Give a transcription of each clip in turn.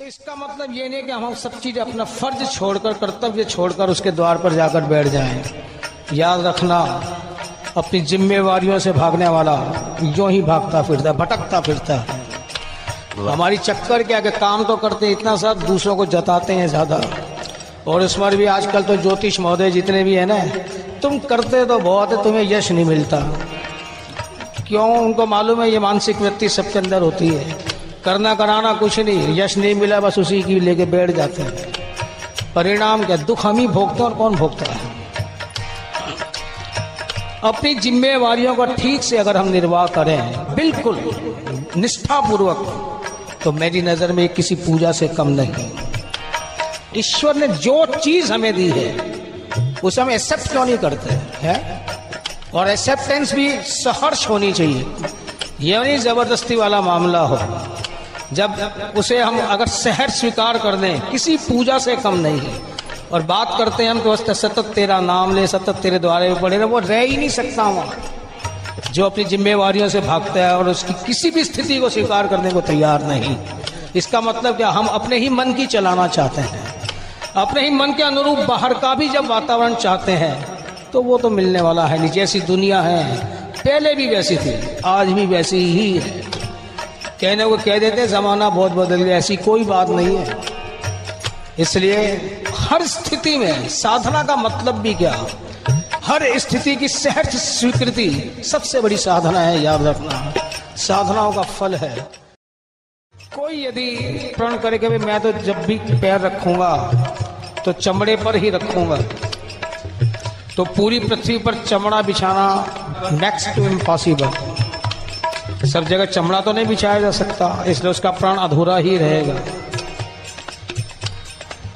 तो इसका मतलब ये नहीं कि हम सब चीज़ अपना फ़र्ज़ छोड़कर, कर्तव्य छोड़कर उसके द्वार पर जाकर बैठ जाएँ। याद रखना, अपनी जिम्मेवारियों से भागने वाला जो ही भागता फिरता, भटकता फिरता हमारी चक्कर क्या कि काम तो करते हैं इतना सब, दूसरों को जताते हैं ज़्यादा। और इस पर भी आजकल तो ज्योतिष महोदय जितने भी है ना, तुम करते तो बहुत है, तुम्हें यश नहीं मिलता। क्यों? उनको मालूम है ये मानसिक वृत्ति सबके अंदर होती है। करना कराना कुछ नहीं, यश नहीं मिला, बस उसी की लेके बैठ जाते हैं। परिणाम क्या? दुख हम ही भोगते और कौन भोगता है? अपनी जिम्मेवारियों का ठीक से अगर हम निर्वाह करें, बिल्कुल निष्ठापूर्वक तो मेरी नज़र में किसी पूजा से कम नहीं। ईश्वर ने जो चीज़ हमें दी है, उसे हम एक्सेप्ट क्यों नहीं करते? है? और एक्सेप्टेंस भी सहर्ष होनी चाहिए। यह नहीं ज़बरदस्ती वाला मामला हो। जब उसे हम अगर शहर स्वीकार कर दें किसी पूजा से कम नहीं है। और बात करते हैं हम तो सतत तेरा नाम ले, सतत तेरे द्वारे में पड़े वो रह ही नहीं सकता वहाँ। जो अपनी जिम्मेवारियों से भागता है और उसकी किसी भी स्थिति को स्वीकार करने को तैयार नहीं। इसका मतलब क्या? हम अपने ही मन की चलाना चाहते हैं। अपने ही मन के अनुरूप बाहर का भी जब वातावरण चाहते हैं तो वो तो मिलने वाला है। नहीं जैसी दुनिया है, पहले भी वैसी थी, आज भी वैसी ही है। कहने को कह देते, जमाना बहुत बदल गया, ऐसी कोई बात नहीं है। इसलिए हर स्थिति में साधना का मतलब भी क्या? हर स्थिति की सहज स्वीकृति सबसे बड़ी साधना है, याद रखना। साधनाओं का फल है। कोई यदि प्रण करे कि मैं तो जब भी पैर रखूँगा तो चमड़े पर ही रखूँगा तो पूरी पृथ्वी पर चमड़ा बिछाना नेक्स्ट टू इम्पॉसिबल सब जगह चमड़ा तो नहीं बिछाया जा सकता, इसलिए उसका प्राण अधूरा ही रहेगा।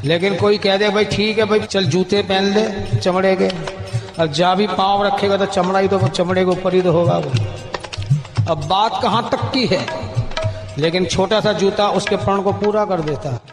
लेकिन कोई कह दे, भाई ठीक है, भाई चल जूते पहन ले, चमड़े के। और जा भी पाँव रखेगा तो चमड़ा ही तो चमड़े के ऊपर ही तो होगा वो। अब बात कहाँ तक की है? लेकिन छोटा सा जूता उसके प्रण को पूरा कर देता है।